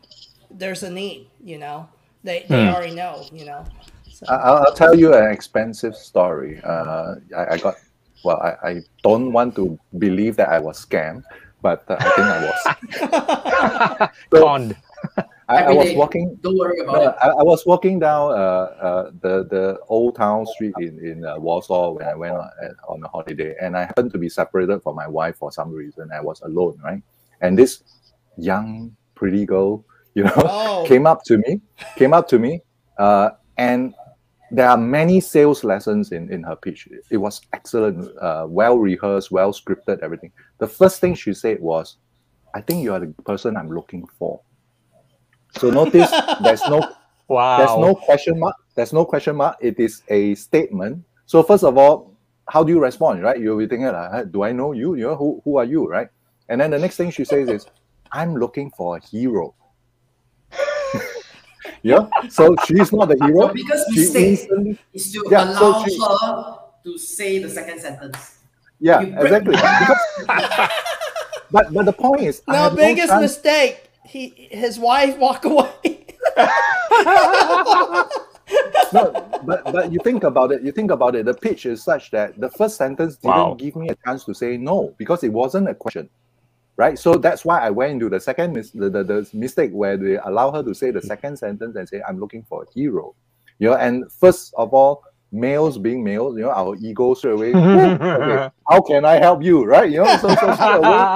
there's a need, you know, they, they Hmm. already know, you know. So, I- I'll, I'll tell you an expensive story. Uh, I, I got, well, I, I don't want to believe that I was scammed, but uh, I think I was. [laughs] So, Conned. I, I was walking. Don't worry about Uh, it. I, I was walking down uh, uh, the the old town street in in uh, Warsaw when I went on, uh, on a holiday, and I happened to be separated from my wife for some reason. I was alone, right? And this young, pretty girl, you know, oh, [laughs] came up to me, came up to me, uh, and there are many sales lessons in, in her pitch. It was excellent, uh, well rehearsed, well scripted, everything. The first thing she said was, "I think you are the person I'm looking for." So [laughs] notice there's no Wow. there's no question mark. There's no question mark. It is a statement. So first of all, how do you respond, right? You'll be thinking, like, do I know you? You know, who, who are you, right? And then the next thing she says is, I'm looking for a hero. Yeah. So she's not the [laughs] Your hero. biggest She mistake instantly, is to Yeah, so allow she- her to say the second sentence. yeah, You break- exactly. [laughs] Because, [laughs] but but the point is, I no, biggest chance- mistake. He, his wife walk away. no, but but you think about it. You think about it. The pitch is such that the first sentence didn't Wow. give me a chance to say no because it wasn't a question, right? So that's why I went into the second mis- the, the, the mistake where they allow her to say the second sentence and say I'm looking for a hero, you know. And first of all, males being males, you know, our ego straight away. [laughs] okay, how can I help you, right? You know, so, so straight away,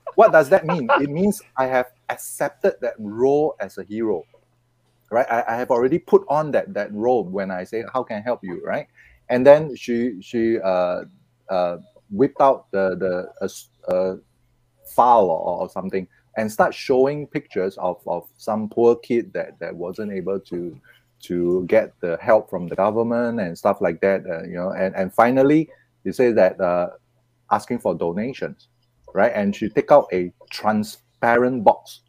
[laughs] what does that mean? It means I have accepted that role as a hero, right? I, I have already put on that that role when I say, "How can I help you?" Right? And then she she uh, uh, whipped out the the s- a file or, or something and start showing pictures of, of some poor kid that that wasn't able to to get the help from the government and stuff like that. Uh, you know, and and finally, it say that uh, asking for donations right? And she take out a transparent box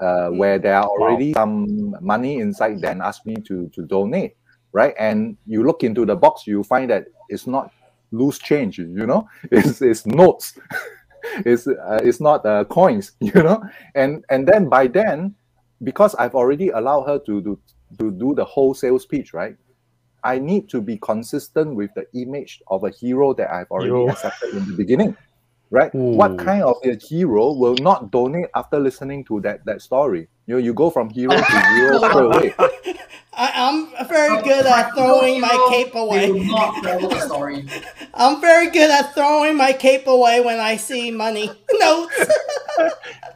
uh, where there are already some money inside then ask me to to donate, right? And you look into the box, you find that it's not loose change, you know, [laughs] it's, it's notes, [laughs] it's uh, it's not uh, coins, [laughs] you know, and and then by then, because I've already allowed her to do to do the wholesale speech, right? I need to be consistent with the image of a hero that I've already accepted in the beginning right? What kind of a hero will not donate after listening to that that story? You know, you go from hero to zero [laughs] straight away. I, I'm very good at throwing my cape away. will not follow the story. [laughs] I'm very good at throwing my cape away when I see money [laughs] notes.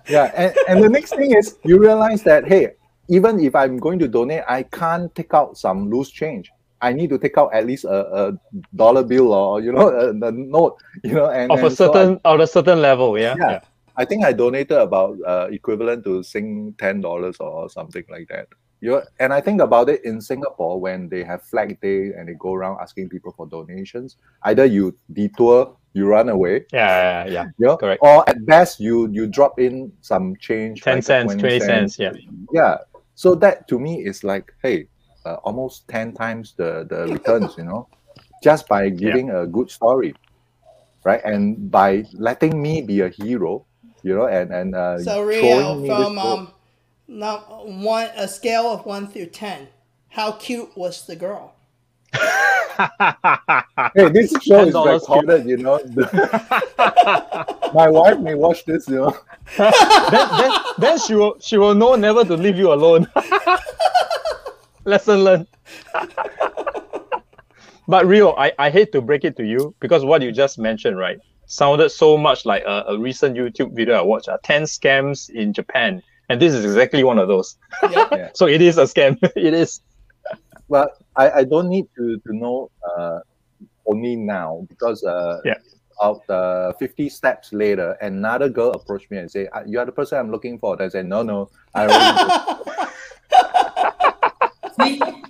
Yeah, and, and the next thing is you realize that hey, even if I'm going to donate, I can't take out some loose change. I need to take out at least a, a dollar bill or you know a, a note, you know, and of a and so I- certain of a certain level, yeah. Yeah. I think I donated about uh, equivalent to Sing ten dollars or something like that. You and I think about it in Singapore when they have Flag Day and they go around asking people for donations. Either you detour, you run away, Yeah, yeah, yeah. you know, Correct. or at best you you drop in some change, Ten like cents, twenty cents, yeah. yeah. So that to me is like, hey, uh, almost ten times the the returns, you know, just by giving a good story, right? And by letting me be a hero, you know, and and uh, So Rio, showing me this from um, not one a scale of one through ten, how cute was the girl? [laughs] hey, this show is $10 recorded, you know. [laughs] my wife may watch this, you know. [laughs] then, then, then she will she will know never to leave you alone. Lesson learned. but Rio, I, I hate to break it to you because what you just mentioned, right, sounded so much like a, a recent YouTube video I watched, uh, 10 scams in Japan. And this is exactly one of those. Yeah. [laughs] so it is a scam. [laughs] it is. Well, I, I don't need to, to know uh, only now because uh, Yeah. of the 50 steps later, another girl approached me and say, "Ah, you are the person I'm looking for. I said, no, no, I already [laughs]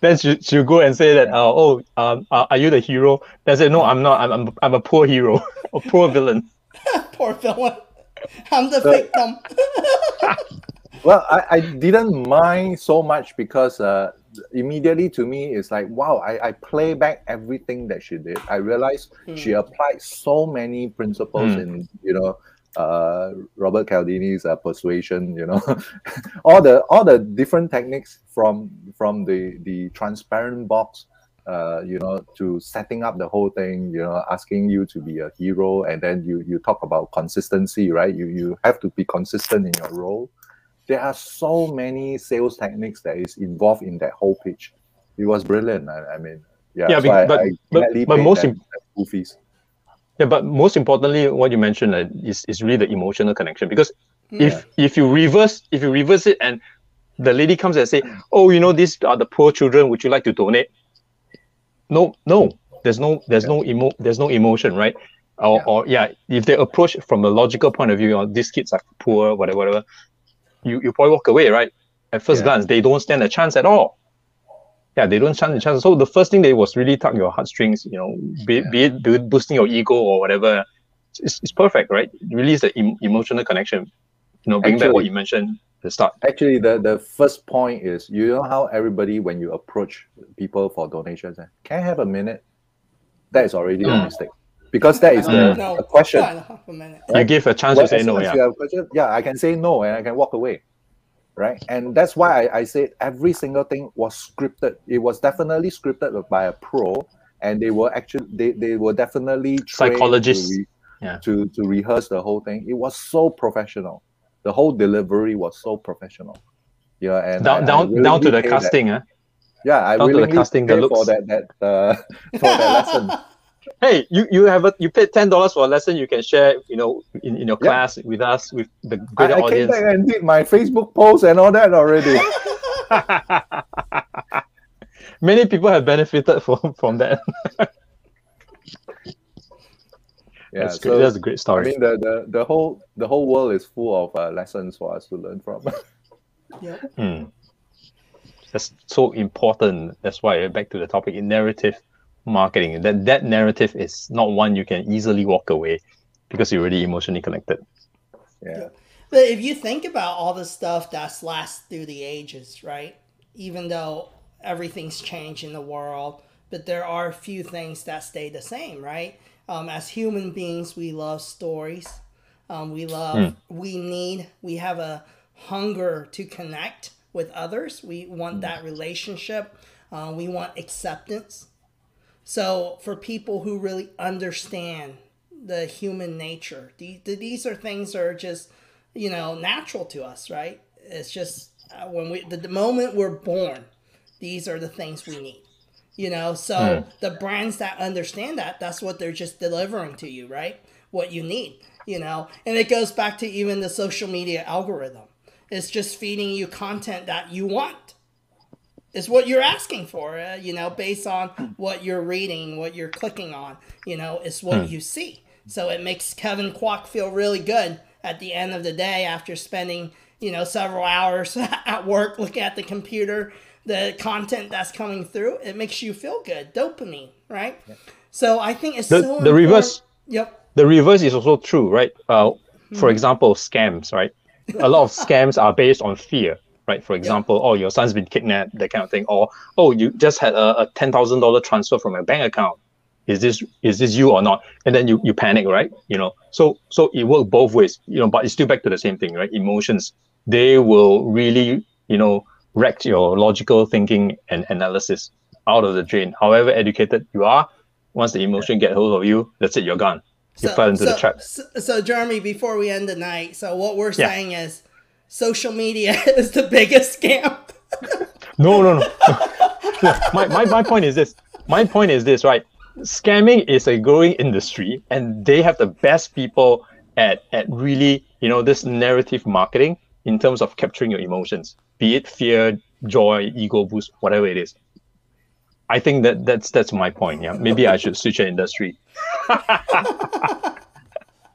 Then she, she'll go and say that, uh, oh, um, uh, are you the hero? Then I say, no, I'm not. I'm, I'm, I'm a poor hero, [laughs] a poor villain. [laughs] Poor villain. I'm the So- victim. [laughs] Well, I, I didn't mind so much because uh, immediately to me it's like, wow, I, I play back everything that she did. I realized she applied so many principles Hmm. in, you know, uh, Robert Cialdini's uh, persuasion, you know, [laughs] all the all the different techniques from from the the transparent box, uh, you know, to setting up the whole thing, you know, asking you to be a hero, and then you you talk about consistency, right? You you have to be consistent in your role there are so many sales techniques that is involved in that whole pitch. It was brilliant. I, I mean, yeah. Yeah, so be- I, but- I but- but most that- that. Yeah, but most importantly, what you mentioned uh, is, is really the emotional connection. Because if if you reverse if you reverse it and the lady comes and say, "Oh, you know, these are the poor children. Would you like to donate?" No, no. There's no there's no emo there's no emotion, right? Or Yeah. or yeah, if they approach from a logical point of view, oh, these kids are poor, whatever, whatever, you you probably walk away, right? At first Yeah. glance, they don't stand a chance at all. Yeah, they don't stand a chance. So the first thing they was really tug your heartstrings, you know, be, Yeah. be it be it boosting your ego or whatever. It's, it's perfect, right? Release the em- emotional connection. You know, bring back what you mentioned at the start. Actually, the, the first point is you know how everybody, when you approach people for donations, eh, can I have a minute? That is already a Mm. mistake. Because that is the, Mm. no, the question. Not half a minute. You give a chance Well, to say no, yeah. you have a question, yeah, I can say no and I can walk away. Right. And that's why I, I said every single thing was scripted. It was definitely scripted by a pro, and they were actually they, they were definitely Psychologists. to, re- Yeah. to to rehearse the whole thing. It was so professional. The whole delivery was so professional. Yeah, and Down I- I down down to the pay that- casting, huh? yeah, I down to the casting, the pay for looks. that that uh, [laughs] for that lesson. [laughs] Hey, you you have a you paid ten dollars for a lesson. You can share, you know, in, in your Yeah. class with us with the I, greater I came back and did my Facebook post and all that already. [laughs] Many people have benefited from from that. [laughs] Yeah, that's so. That's a great story. I mean the, the the whole the whole world is full of uh, lessons for us to learn from. [laughs] yeah. Hmm. That's so important. That's why back to the topic in narrative marketing. That that narrative is not one you can easily walk away because you're already emotionally connected. yeah. But if you think about all the stuff that's lasted through the ages, right? Even though everything's changed in the world, but there are a few things that stay the same, right? Um, as human beings, we love stories. Um, we love, we need, we have a hunger to connect with others. We want that relationship. Uh, we want acceptance. So for people who really understand the human nature, the, the, these are things that are just, you know, natural to us, right? It's just uh, when we, the, the moment we're born, these are the things we need. You know, so the brands that understand that, that's what they're just delivering to you, right? What you need, you know, and it goes back to even the social media algorithm. It's just feeding you content that you want is what you're asking for, uh, you know, based on what you're reading, what you're clicking on, you know, is what you see. So it makes Kevin Kwok feel really good at the end of the day after spending, you know, several hours [laughs] at work looking at the computer, the content that's coming through, it makes you feel good. Dopamine, right? So I think it's The, so the reverse Yep. the reverse is also true, right? Uh, for example, scams, right? A lot of [laughs] scams are based on fear, right? For example, oh, your son's been kidnapped, that kind of thing, or oh, you just had a, a ten thousand dollar transfer from a bank account. Is this is this you or not? And then you, you panic, right? You know, so so it works both ways, you know. But it's still back to the same thing, right? Emotions, they will really, you know, wreck your logical thinking and analysis out of the drain. However educated you are, once the emotion get hold of you, that's it, you're gone. You fell into so, the trap. So, so, Jeremy, before we end the night, so what we're Yeah. saying is social media [laughs] is the biggest scam. No, no, no. no my, my, my point is this. My point is this, right? Scamming is a growing industry and they have the best people at, at really, you know, this narrative marketing in terms of capturing your emotions, be it fear, joy, ego boost, whatever it is. I think that that's that's my point. Yeah. Maybe I should switch an industry. [laughs]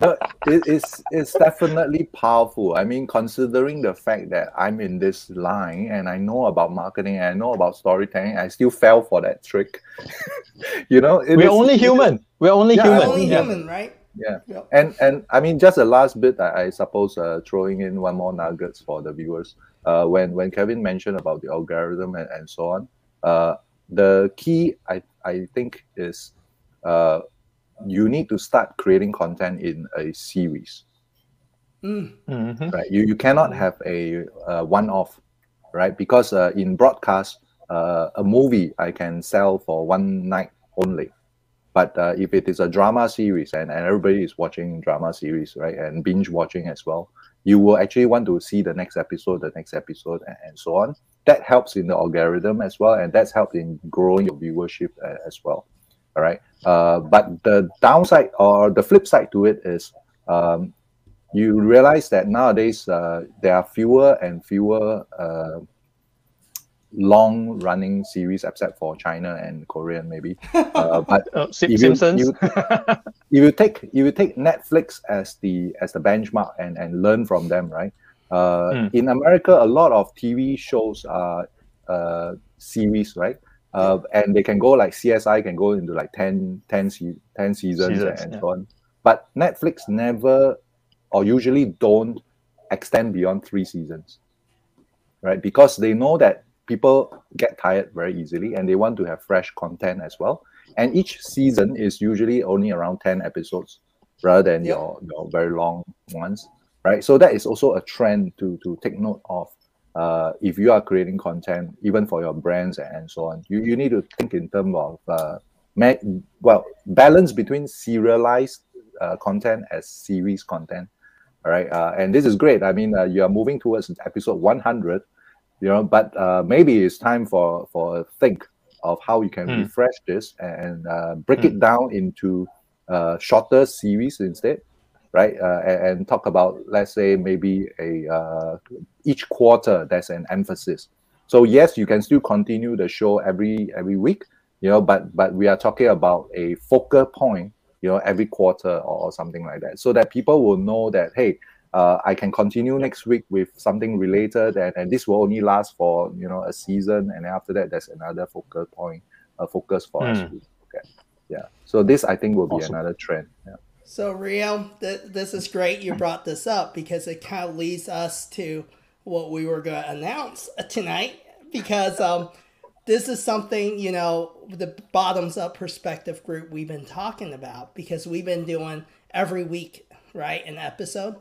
No, it, it's it's definitely powerful. I mean, considering the fact that I'm in this line and I know about marketing and I know about storytelling, I still fell for that trick. [laughs] you know, it We're is- only human. We're only human. Yeah, human. Only Yeah. human, right? Yeah. Yep. And and I mean, just a last bit, I, I suppose, uh, throwing in one more nuggets for the viewers. Uh, when when Kevin mentioned about the algorithm and, and so on, uh, the key I I think is, uh, you need to start creating content in a series, Mm, Mhm. right? You you cannot have a, uh one off, right? Because uh, in broadcast, uh, a movie I can sell for one night only. But uh, if it is a drama series and, and everybody is watching drama series, right, and binge watching as well, you will actually want to see the next episode, the next episode, and, and so on. That helps in the algorithm as well, and that's helped in growing your viewership uh, as well. All right. Uh, but the downside or the flip side to it is um, you realize that nowadays uh, there are fewer and fewer uh, long running series, except for China and Korean, maybe. Uh, [laughs] but Sim- If you- Simpsons. you- [laughs] if you take if you take Netflix as the as the benchmark and and learn from them, right? Uh, Mm. In America, a lot of TV shows are uh, series, right? Uh, and they can go like CSI can go into like 10, 10, 10 seasons, Seasons, and yeah. so on. But Netflix never or usually don't extend beyond three seasons, right? Because they know that people get tired very easily and they want to have fresh content as well. And each season is usually only around 10 episodes rather than Yep. your, your very long ones, right? So that is also a trend to, to take note of. Uh, if you are creating content, even for your brands and so on, you, you need to think in terms of uh, ma- well balance between serialized uh, content as series content. All right, uh, and this is great. I mean, uh, you are moving towards episode 100, you know, but uh, maybe it's time for for a think of how you can Hmm. refresh this and uh, break it down into uh, shorter series instead, right? Uh, and, and talk about let's say maybe a uh, each quarter there's an emphasis. So yes, you can still continue the show every every week, you know, but but we are talking about a focal point, you know, every quarter or, or something like that, so that people will know that hey, uh, I can continue next week with something related, and, and this will only last for you know a season, and after that there's another focal point, a focus for us Mm. to look at. Yeah, so this I think will be Awesome. another trend. Yeah. So Rio, th- this is great. You brought this up because it kind of leads us to what we were going to announce tonight. Because um, this is something you know the bottoms up perspective group we've been talking about because we've been doing every week right an episode,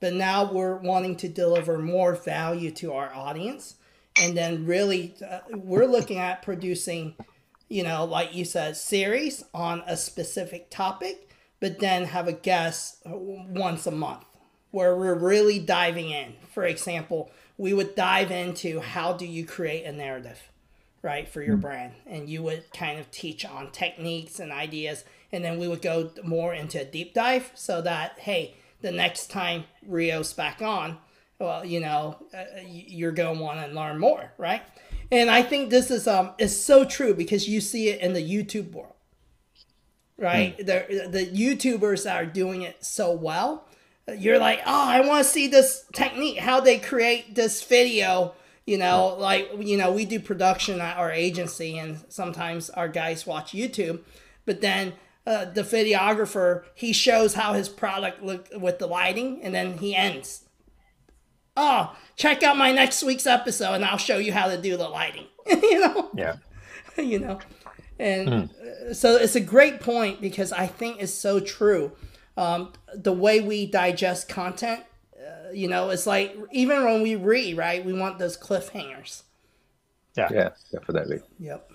but now we're wanting to deliver more value to our audience, and then really uh, we're looking at producing you know, like you said, series on a specific topic, but then have a guest uh, once a month where we're really diving in. For example, we would dive into how do you create a narrative, right, for your brand, and you would kind of teach on techniques and ideas, and then we would go more into a deep dive so that hey, the next time Rio's back on, well, you know, uh, you're going to want to learn more, right? And I think this is um is so true because you see it in the YouTube world, right? The the YouTubers that are doing it so well, you're like, oh, I want to see this technique, how they create this video. You know, like you know, we do production at our agency, and sometimes our guys watch YouTube, but then uh, the videographer he shows how his product look with the lighting, and then he ends oh, check out my next week's episode and I'll show you how to do the lighting. [laughs] you know, Yeah. [laughs] you know. And uh, so it's a great point because I think it's so true. Um, the way we digest content, uh, you know, it's like even when we read, right? We want those cliffhangers. Yeah. Yeah, definitely. Yep.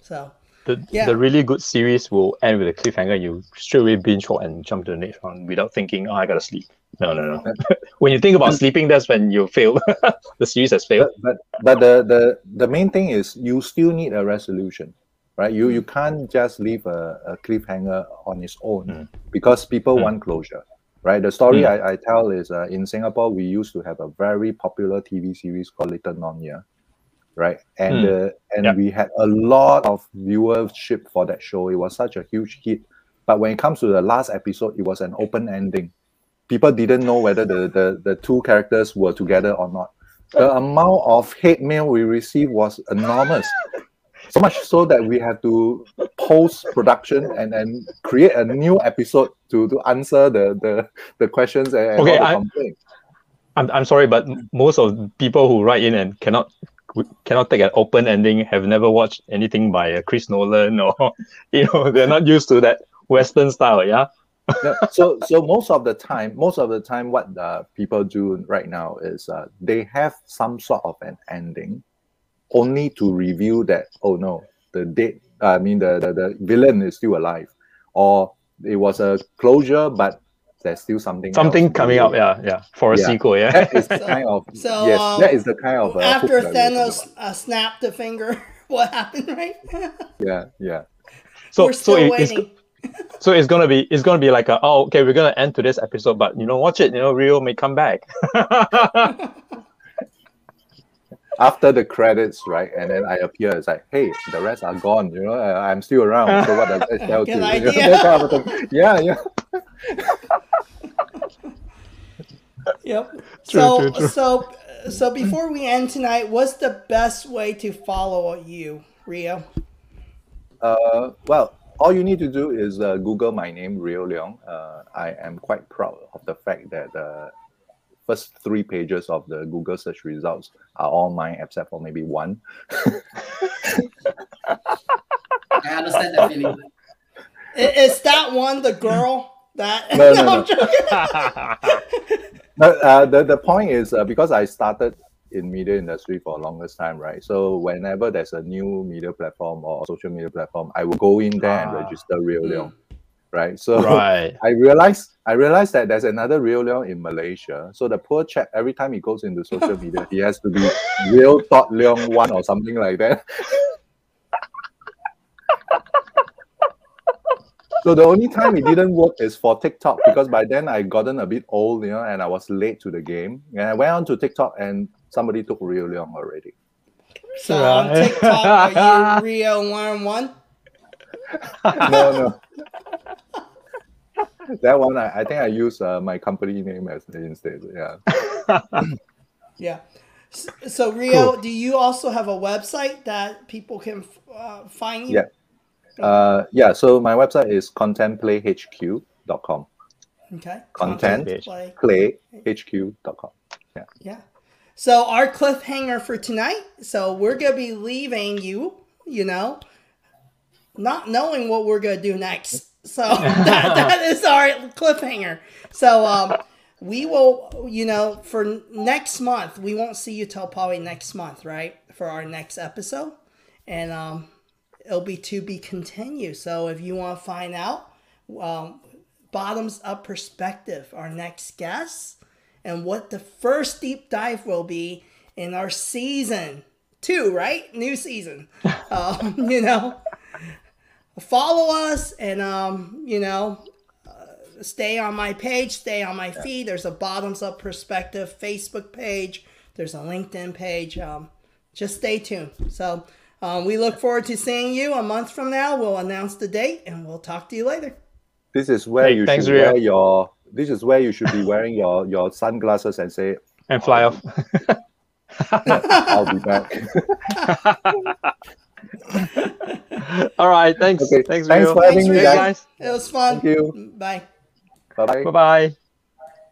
So The, Yeah. the really good series will end with a cliffhanger. You straight away binge watch and jump to the next one without thinking, oh, I gotta sleep. No, no, no. [laughs] when you think about sleeping, that's when you fail. [laughs] the series has failed. but but, but the, the the main thing is you still need a resolution right you you can't just leave a, a cliffhanger on its own Mm. because people Mm. want closure right the story Mm. I, I tell is uh, in singapore we used to have a very popular tv series called Little Nyonya right and Mm. uh, and Yeah. we had a lot of viewership for that show it was such a huge hit but when it comes to the last episode it was an open ending people didn't know whether the, the, the two characters were together or not the amount of hate mail we received was enormous. So much so that we have to post production and then create a new episode to, to answer the, the, the questions and, and Okay, I, I'm, I'm sorry, but most of people who write in and cannot cannot take an open ending have never watched anything by uh, Chris Nolan or [laughs] you know they're not used to that Western style. Yeah. No, so so most of the time, most of the time, what uh, people do right now is uh, they have some sort of an ending, only to reveal that oh no, the dead, I mean the, the the villain is still alive, or it was a closure, but there's still something Something else coming up. Yeah, yeah, for a Yeah. sequel. Yeah. That is kind of [laughs] so, yes, um, that is the kind of uh, after that we're Thanos uh, snapped the finger, [laughs] what happened, right? [laughs] Yeah, yeah. so We're so still it, it's waiting. so it's gonna be it's gonna be like a, oh okay we're gonna end to this episode but you know watch it you know Rio may come back. After the credits, right, and then I appear, it's like, hey, the rest are gone. You know, uh, I'm still around. So what does that tell [laughs] Good you? [laughs] idea. That kind of yeah, yeah. [laughs] Yep. True, so true, true. so so before we end tonight, what's the best way to follow you, Rio? Uh, well, all you need to do is uh, Google my name, Rio Leong. Uh, I am quite proud of the fact that the first three pages of the Google search results are all mine, except for maybe one. [laughs] I understand that feeling. Is that one the girl that? No, no, [laughs] I'm no. joking. But [laughs] uh, the, the point is uh, because I started in media industry for the longest time, right? So whenever there's a new media platform or social media platform, I will go in there and Ah. register Rio Mm. Leong, right? So right. [laughs] I realized I realized that there's another Rio Leong in Malaysia. So the poor chap, every time he goes into social [laughs] media, he has to be Rio Dot Leong One or something like that. [laughs] so the only time it didn't work is for TikTok because by then I gotten a bit old, you know, and I was late to the game. And I went on to TikTok and somebody took Rio Leong already. So on TikTok, are you Rio one one? No, no. [laughs] that one I, I think I use uh, my company name as the instead. Yeah. [laughs] Yeah. S- So Rio, do you also have a website that people can uh, find you? Yeah. Uh, yeah, so my website is contentplayhq.com. Okay. Content. play. Playhq.com. Yeah. So our cliffhanger for tonight. So we're gonna be leaving you, you know, not knowing what we're gonna do next. [laughs] So [laughs] that, that is our cliffhanger. So um, we will, you know, for next month, we won't see you till probably next month, right? For our next episode, and um, it'll be to be continued. So if you want to find out, um, bottoms up perspective, our next guest and what the first deep dive will be in our season two, right? New season. [laughs] um, you know, follow us and, um, you know, uh, stay on my page, stay on my feed. There's a bottoms up perspective Facebook page, there's a LinkedIn page. Um, just stay tuned. So, um, we look forward to seeing you a month from now. We'll announce the date and we'll talk to you later. This is where Hey, you should Rio. wear your this is where you should be wearing your, your sunglasses and say, and fly off. [laughs] I'll be back. [laughs] [laughs] All right. Thanks. Okay, Thanks, thanks Rio. for having Thanks, me, Rio. guys. It was fun. Thank you. Bye. Bye bye. Bye bye.